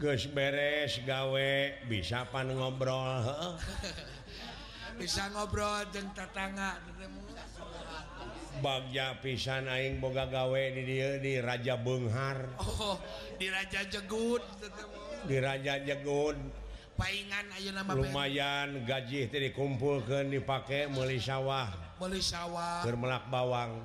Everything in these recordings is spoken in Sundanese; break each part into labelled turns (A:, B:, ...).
A: guys beres gawe bisa pan ngobrol
B: bisa ngobrol danangan
A: bag pisan naing bogagawe di Raja Benghar
B: Oh dija jegut
A: dija jegun
B: peng
A: lumayan gaji didikumpulkan dipakai Mel sawah
B: Mel sawah
A: berrmeak bawang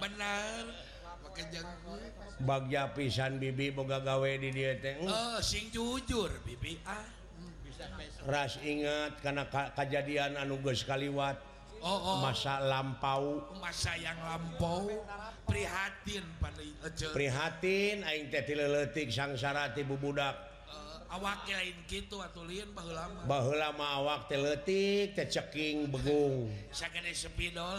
B: bener
A: bagian pisan Bibi pegagagawai di dia tengo
B: uh. eh, sing jujur Bibi ah.
A: ras ingat karena kejadian anuge sekaliwat
B: oh, oh
A: masa lampau
B: masa yang lampau prihatin paling eh,
A: prihatin teleletik sangsararat ibubudak
B: awaknya bah
A: eh, lama awak teletik keceking Begung
B: Spidol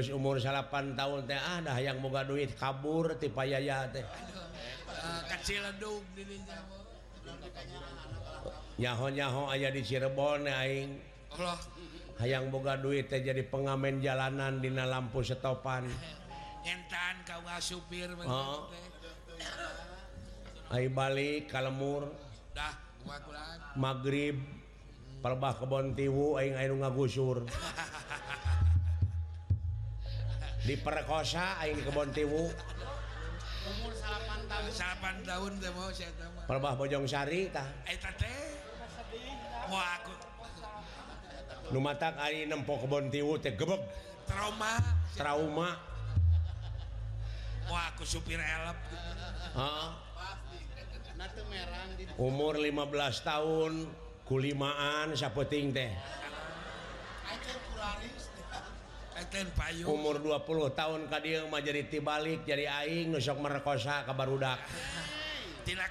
A: umur salapan tahun teh ada ah, yang buka duit kabur tipe aya ya yanya aya di Cirebonang buka duit jadi pengamen jalanan Dina lampu Setopan Bal kalemur magrib perbah kebontiwuing ngagusur
B: ah
A: diperkosa
C: kebunwuurpan
A: bojong Syari lubun eh,
B: trauma trauma aku supir
A: umur 15 tahun kelimaan saputing teh
B: umur
A: 20 tahun Kail majariti balik jadi Aing ngesok meosa kabarudaan
B: Tina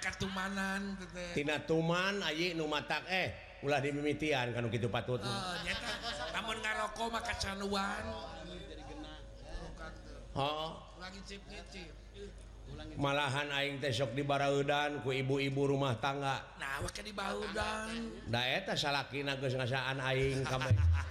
A: Tuman Nu eh ulah dimikian kalau gitu patutmu
B: maka
C: malahan
A: Aingtessok di bara udan ku ibu-ibu rumah tanggaeta salahkin kesaan Aing kamar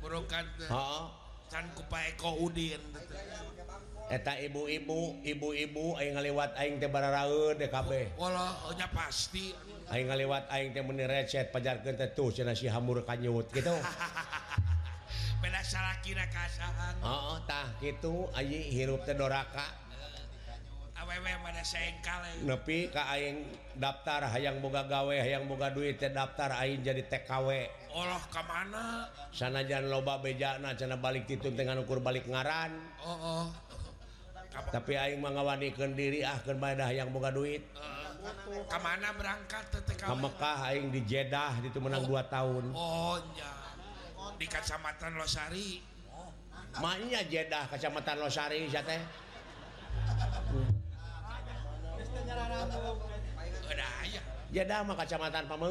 B: burung eh, ku Eko Udinak
A: ibu-ibu ibu-ibu A ngaliwat Aing Tebara Raul
B: DKBlaunya
A: pastiwattjartu hamur ha itu Ayi hirup Tedoraka lebihing eh. daftar hayang buka gawe yang buka duit daftar airing jadi TKW
B: Allah ke mana
A: sanajan loba beja balik tidur dengan ukur balik ngaran
B: oh, oh.
A: tapi Aing mengawanikan diri ah ke kepadadah yang buka duit
B: eh, ke berangkat
A: Mekahing di Jedah itu menang 2 tahun
B: oh, di Kacamatan Losari
A: mainnya jedah Kacamatan Losariya uh Kacamatan Pam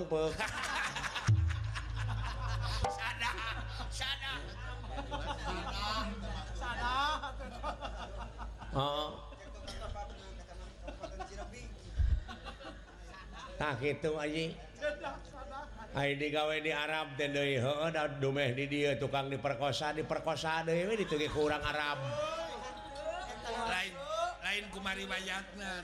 A: ituji di Arab dia tukang diperkosa diperkosa ada ini dituki kurang Arab
B: lain kumari banyaknya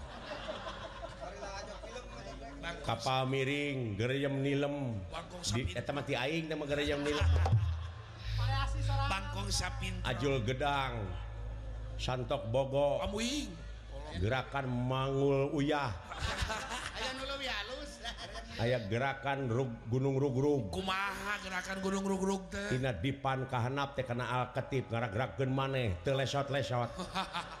B: kapal
A: miring gerem
B: Nilemingko
A: gedang Santok Bogo gerakan mangul uyah ayat gerakan gunungkan
B: gunung
A: dipan ketip gara-gara gen maneh teleshowat
B: haha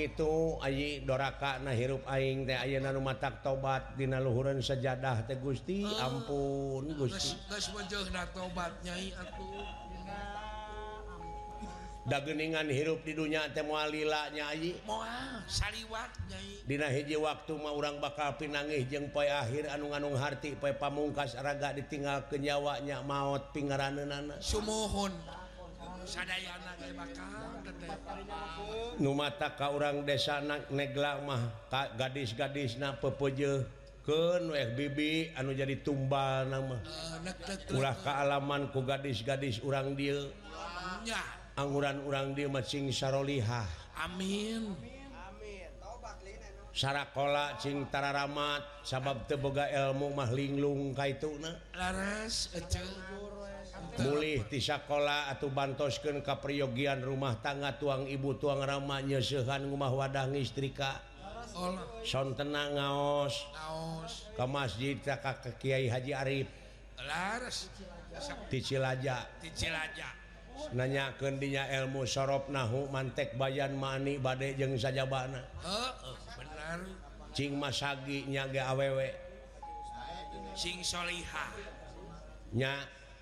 A: itu A Dorakakna hirup aing aya mata tobat Dina Luhuran sejadah Te Gusti ah, ampun Gu
B: tobatnya
A: daingan hirup di dunia temlanya Diji waktu mau orang bakal pinangih jeng pay akhir anu anunghati pe pamungkas raga ditinggal kenyawanya mautpinggarana
B: Sumohon
A: Numata Ka orang Desaneklak mah Ka gadis-gadis nape peje ke FBB anu jadi tumba nama
B: pulah
A: kealamanku gadis-gadis urang dil anguran urang dil mascing saliah
B: amin
A: Sarakola Ctara ramat sabab tebaga elmu mahlinglung Ka itu
B: Laras ih
A: tiya sekolah atau bantus ke ka priyogian rumah tangga tuang ibu tuang ramanyahan rumah wadah istrika son tenang ngaos ke masjidkak ke Kyai Haji
B: Arifcil
A: aja nanya Kendinya ilmu Nahu mantek bayan mani bad jeng saja Cing Masagi nyage awewek
B: singsholiha
A: nya ke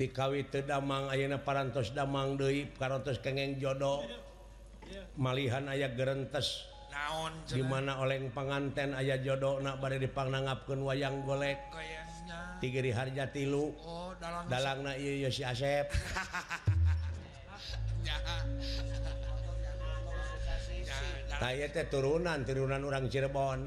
A: kawi Damang paras Damang du karotos keg jodok malihan ayat gers
B: gimana
A: oleh panantten ayaah jodoknak bad dipangangga ke wayang golek tigir Harja tilu
B: oh, Da
A: asep
B: hanya
A: turunan turunan urang Cirebon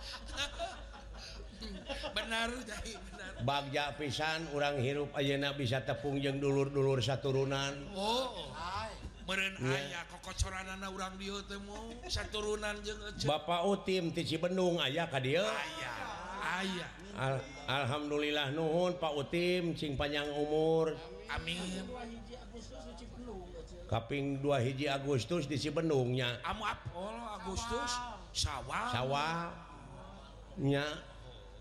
B: benar
A: bag pisan orang hirup Ana bisa tepung jeng dulur-dulur satuunancoranan
B: oh,
A: Bapak Utim tiici Benndung Ayah Kadir Alhamdulillah Nuhun Pak Utimcingpan yang umur
B: amin
A: kaping dua hiji Agustus diisi Benndungnya
B: oh, Agustus sawah sawah
A: nya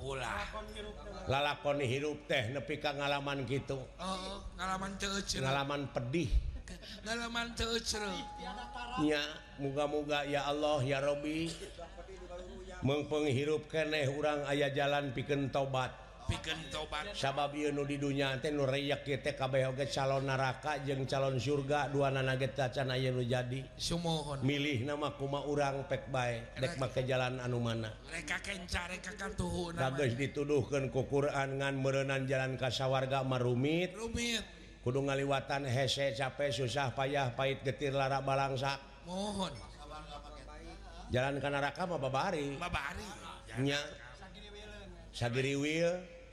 B: pula
A: lala poghirup teh nepikan halaman gituman
B: oh,
A: halaman pedih ga-muga ya Allah ya Rob mepeghirup keeh urang ayah jalan piken tobat
B: sa
A: di dunia calon naraka jeng calon surga dua nagetca jadimoho milih nama kuma urang pe byerek make jalan anu mana
B: habis
A: dituduhkan kukurangan merenan jalan Kasa warga marumiid Kudung ngaliwatan hesek capek susah payah pahit getirtir Lara ballangsa
B: mohon
A: jalankan neraka Sadri will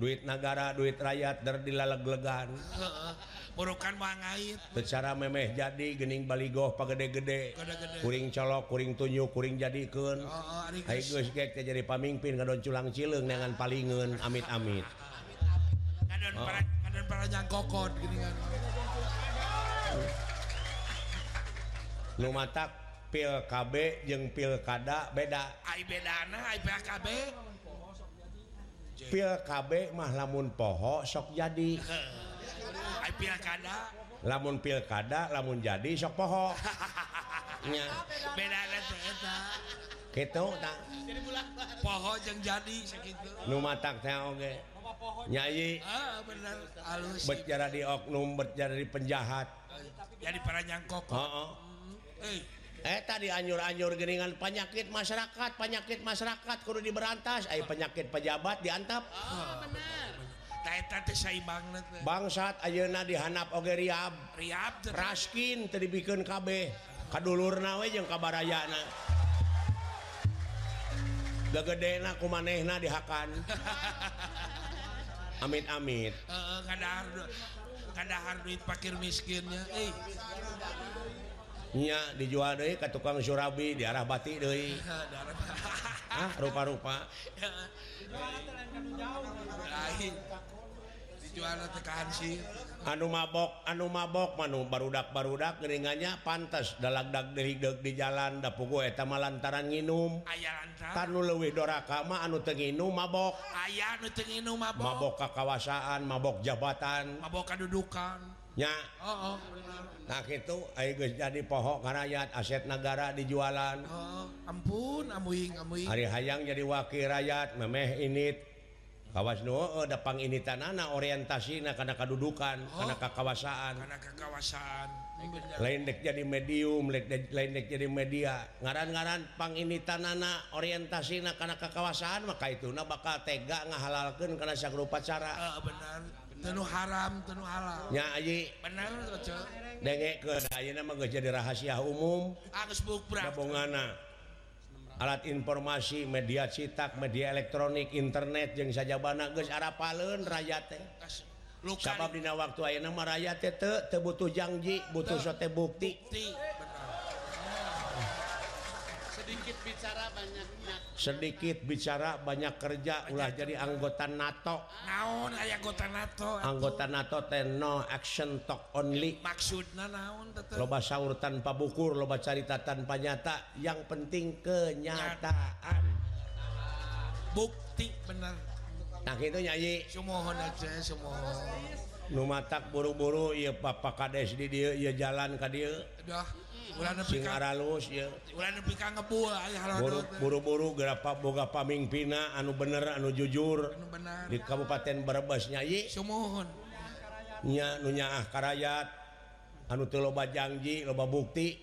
A: duit negara duitrayaat daridilaleglegan
B: burukanit
A: secara memeh jadi gening ba go pak gede-gede kuringcolok kuring tunyu kuring oh, oh,
B: jadi
A: ke jadi pamimpin ka culangng dengan palingen amit-mit lumatatak pil KB jeng pil kada beda
B: beda
A: punya KB mah lamun pohok sok jadi lamunpil kada lamun jadi so pohokho jadinyayi
B: berjara
A: di oknum berja di penjahat
B: jadi paranyang kokoh
A: punyata eh, didianjur-anjur geningan penyakit masyarakat penyakit masyarakat kur diberantas air penyakit pejabat didianp
B: ah, banget
A: bangsat Auna dihanap Ogeriab
B: Riap
A: raskin terbiken KB kadulurnawengkababarrayanagedena aku manehna dihakan
B: ha
A: amin-
B: amitir miskinnya
A: punya dijual Ka tukang Surabi di arah bati Dei
B: ah,
A: rupa-rupa Anu mabok anu mabok manu barudak barudak inganya pantas Dadaghiideg di jalan dapugueetalantaran minum luwi Dora Anugin Nu
B: mabokbok
A: kakawasaan mabok jabatan
B: mabok kadudukan Oh, oh
A: Nah itu jadi pohokrayaat asett negara dijualan
B: oh, oh. ampun
A: hayang jadi wakilrayaat meeh inikawawas depang ini tanana orientasinak karena kauddukan karena kekawasaan
B: kekawa
A: lek jadi medium jadi media ngaran-garanpang ini tanana orientasinak karena kekawasaan maka itu nah bakal tega nggak hal-alkan karena saya berupa cara
B: bebenar tenuh haram tenuh alam
A: rahasia um alat informasi media sitak media elektronik internet yang saja bana guys Arab Palenraya wakturaya terbutuh janji butuh sote bukti
C: punya banyak
A: sedikit bicara banyak kerjalah jadi anggotan NATO
B: anggotan
A: NATO tenno action top only
B: eh, maksud lo
A: urutan Pak Bukur loba carita tanpa nyata yang penting kenyataan
B: bukti pernah
A: itu
B: nyanyitak
A: buru-buru ka jalan Ka buru-buru berapa Boga Pamingpina anu bener anu jujur
B: di
A: Kabupaten
B: berebasnyayimohonyarayat
A: Anu tuhba janji loba bukti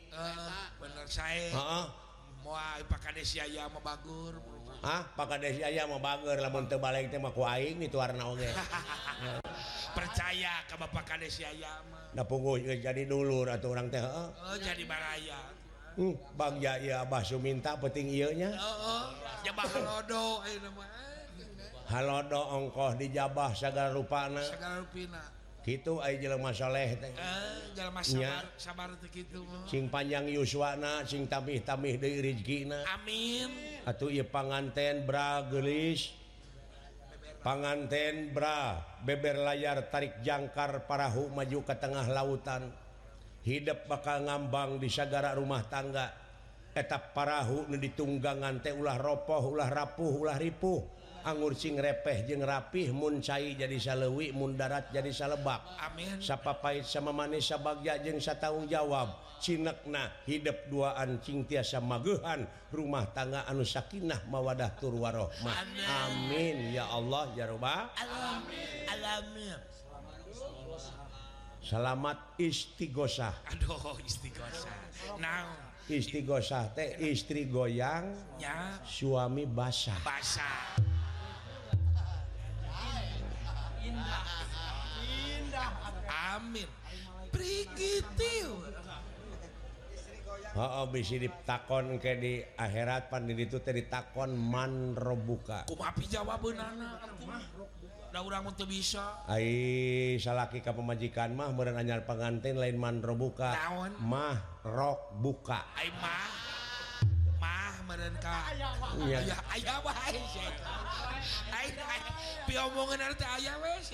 B: bener sayabagur
A: pakai Des mau bakbalik temaing itu warnanya
B: percaya ke
A: jadi dulu atau orang T oh,
B: jadi
A: hmm, Bang Jaya minta petingnya
B: oh, oh,
A: Halo doongkoh eh, eh, eh. dijabah segar ruana Eh, panjang Yusminten panganten bra beber layar tarik jangkar parahu maju ke tengah lautan hidup bakal ngambang di sagara rumah tangga etap parahu ditunggang ante teh ulah roboh ulah rapuh ulah ripuh ngcing repeh jeng rapih Mucahi jadi salewimund darat jadi salebab siapa pahit sama manisa Bag jesa tagung jawab Cekna hidup duaan Cingtiasa maghan rumah tangga anu Sakinah mawadahtur warohmat
B: amin
A: ya Allah
B: Yarahminlamat
A: istigosah istah teh istri goyang suami basah
B: amin
A: di takon kayak di akhirat pandit itu dari takon manro buka
B: Jawa untuk bisa
A: salah pemajikan mah be ajar pengantin lain manrobuka mahrok
B: bukamah merekambongan nanti ayam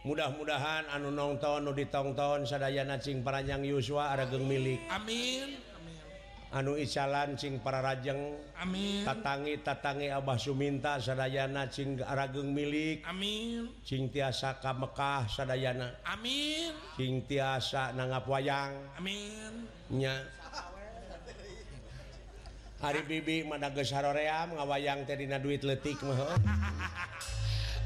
A: mudah-mudahan anu nontonudi tongton Sedayana Cing parajang yusua Ara geng milik
B: amin
A: anu Ialan Sing parajeng Amintatagitatagi Abahsu minta Sedayana Cinggara geng milik
B: Amin
A: Cingtiasa Ka Mekah Sadayana
B: Amining
A: tiasa nangga wayang
B: amin
A: Har Bibi Mandagesrorea nga wayang Teina duit letik ma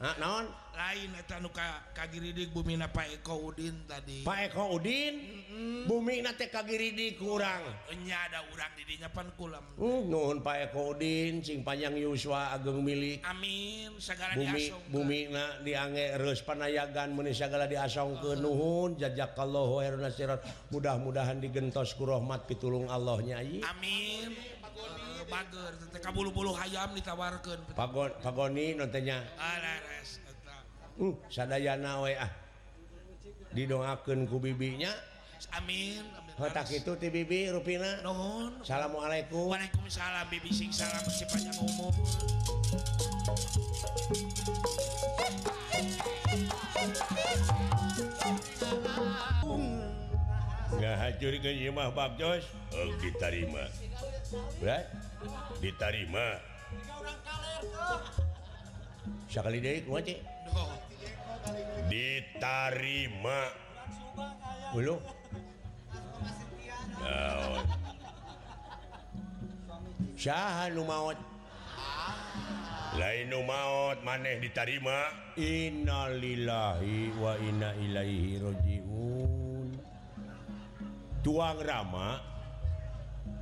A: non
B: lainuka bumina Pak E Udin tadi
A: Udin bumi TK kurang
B: ada u dipanlam
A: Pak Eko Udin simpan yang ysua A milik
B: amin bumi
A: panayagan Indonesiagala diong ke oh. Nuhun jajak kalauher nasirat mudah-mudahan digenttoskurahmat ditulung Allah nyayi
B: amin ayam diawarkan pago
A: pagoni nontonnya
B: uh,
A: ah. didongakankubibinya
B: Amin lettak
A: itu TBB
B: Rubinaho
A: Assalamualaikumalaikumsa hacur ke Jo kita terima ditarima ditarrima Sy mau lain maut maneh ditarima innalillahi wa tua Rama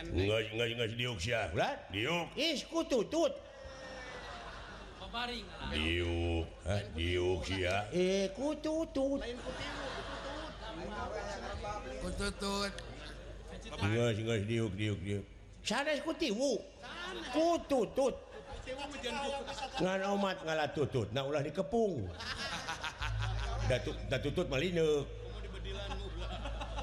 B: ngalah
A: di kepung ha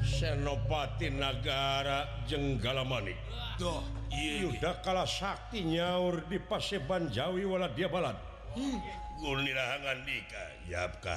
A: senopati negara jenggala Manik
B: tuh udah
A: kalah Sakti nyaur di Passeban Jawi wala dia balatgulangan nikah Yaapkah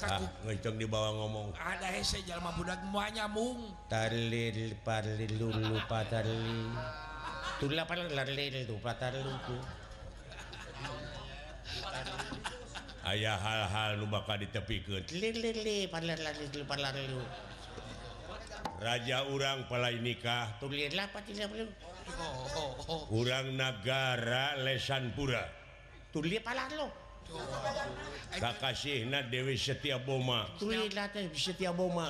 B: Ah,
A: ngceng di bawah ngomong
B: ada
A: aya hal-hal luba ditepikan Raja urang pala nikah
D: u oh,
B: oh,
A: oh. negara lesan pura
D: tuli pala lo
B: punya Kakak
A: Syat Dewi setiap boma
D: setiap boma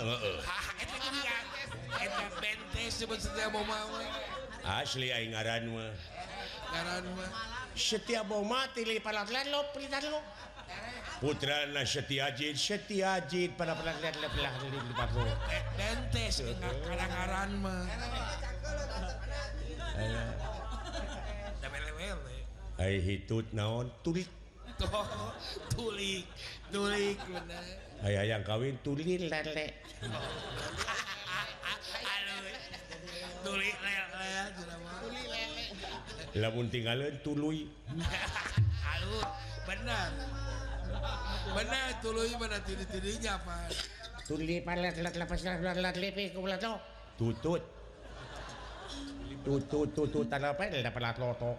A: asli
D: setiap boma
A: putra naiaji Seiajid pada
D: pelaja
A: Hai itu naon tu
B: tuli tu
A: yang kawin tuliinya tuli
D: tut tut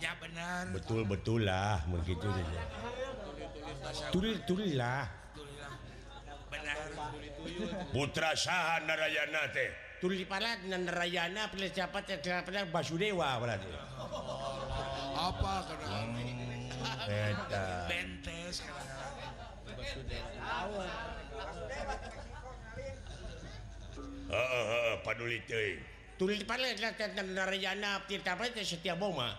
B: ya benar
A: betul-betul lah begitu tulilah Putra Sahan Narayana teh
D: tuli pala Narayana pilih siapa terkenal pernah
A: Basudewa berarti
B: apa karena
A: hmm, beda
B: bentes
A: Heeh, paduli teuing.
D: Tuli pala Narayana setiap boma.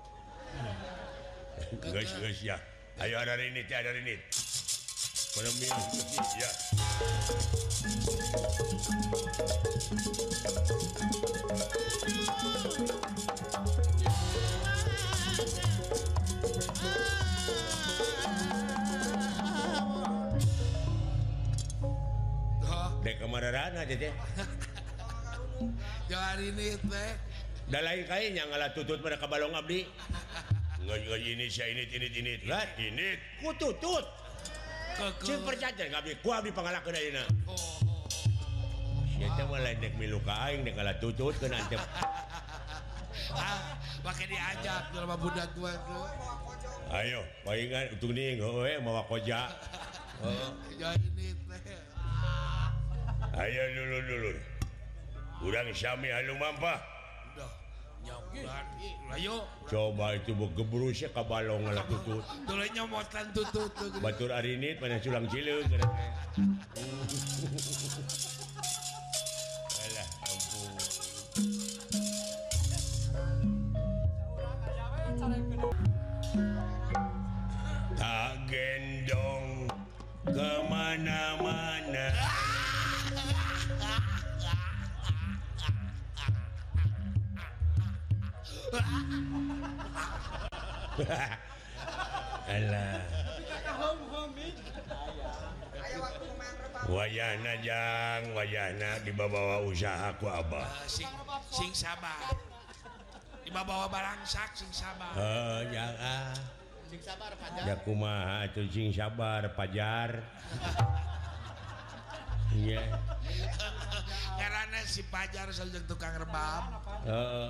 A: Aayo ini ti ini de kemana jadi
B: ini
A: dalai kainnya ngalah tutut merekaka balong ngadi Oh, oh, oh.
B: ah, pakaiayo
A: eh, ayo dulu u Symi Hallummpa
B: yo
A: coba itubru yakabalonglang ha wayana wayana di babawa usaha aku Abah ah,
B: sing sabartiba bawa barang sak sing sabarmauh
A: oh, ah.
C: sing
A: sabar Pajar Iiya
B: si Pajar sal tukang rebam
A: oh, oh.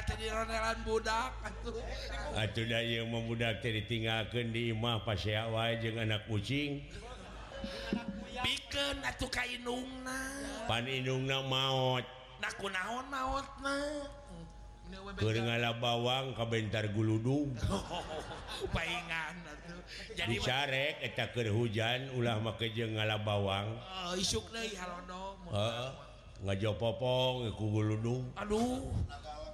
B: budak
A: memdak daritingken dimah paswa je anak kucing
B: maut
A: bawang kabentar guudung
B: jadi
A: Syre kita ke hujan ulama ke jegalala bawang
B: oh,
A: popongkuung
B: Aduh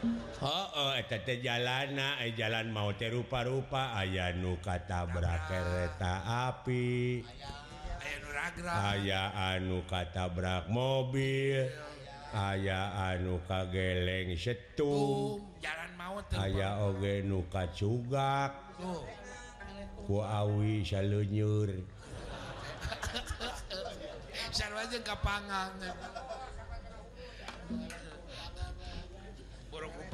D: punya
A: ho tete jalana eh jalan mau terupa-rupa aya nu katabrak reta api aya anu kata brak mobil aya anu ka geleng setu
B: mau aya
A: oge nu ka jugak kuawi salunnyur
B: pan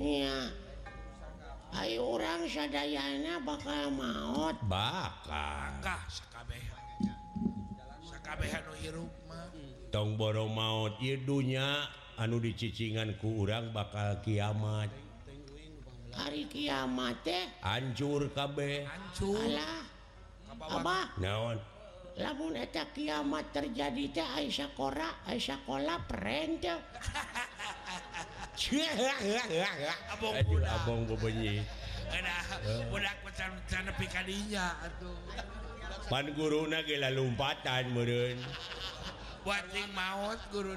D: punya Hai Ayu orang sedayana bakal maut
A: bakal Tongboro maut Idunya anu dicicinganku kurang bakal kiamat
C: hari
D: kiamat
A: anjur KB naon
D: kiamat terjadinya Aisyakora Aisya sekolah Pre
A: hanyigurula lumpatan
B: buat mautguru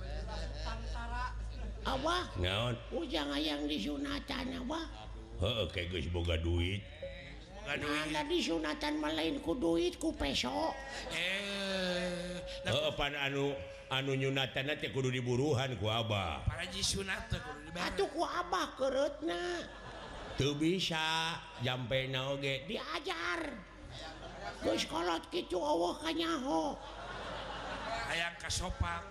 D: punya
A: Abon
D: ujan oh, ayaang di Sun apa
A: Oke Guymoga
B: duitlain
D: ku duitku besok
B: eh,
A: anu anu Yuna kudu di buruhan gua
D: keut
A: tuh bisa jampe nage
D: diajarnya
B: aya ke soopa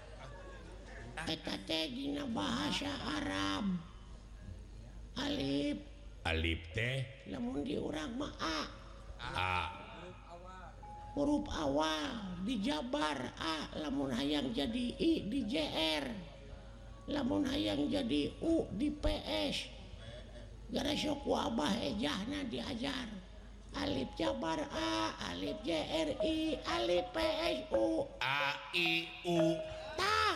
B: K
D: Jina bahasa Arab Aif
A: Alip teh
D: namun di orang ma huruf awal dijabar a namunmun ayaang jadi dij namunmun ayaang jadi U di PSgarana diajar Aif Jabar a Alib jRI Ali p u ta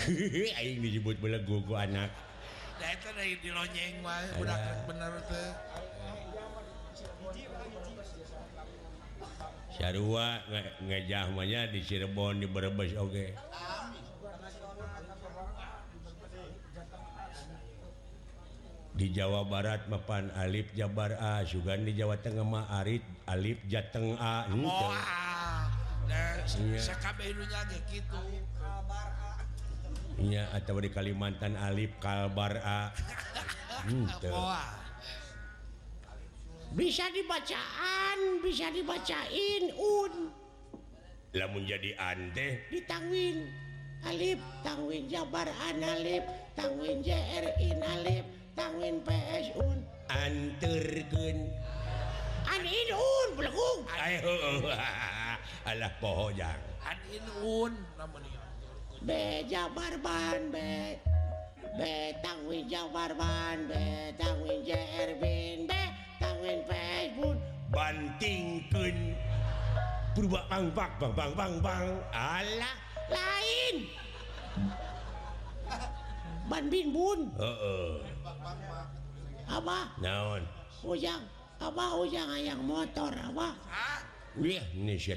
A: ini disebut belegu ke anak
B: be
A: ngejah di Cirebon diberbes oke di Jawa Barat mappan Aif Jabar a juga di Jawa Tengah Ma Arid Aif Jategah punya atau dari Kalimantan Alib Kalbar
B: hmm,
D: bisa dibacaan bisa dibacainlah
A: menjadi andeh
D: diangguin ta jabarlib j
A: Allah poho yang
B: punya
D: beja bar banangja banang
A: bantingubahpangbak bang bang bang bang ala
D: lain
A: banbunonang
D: ayaang motor apa
A: Indonesia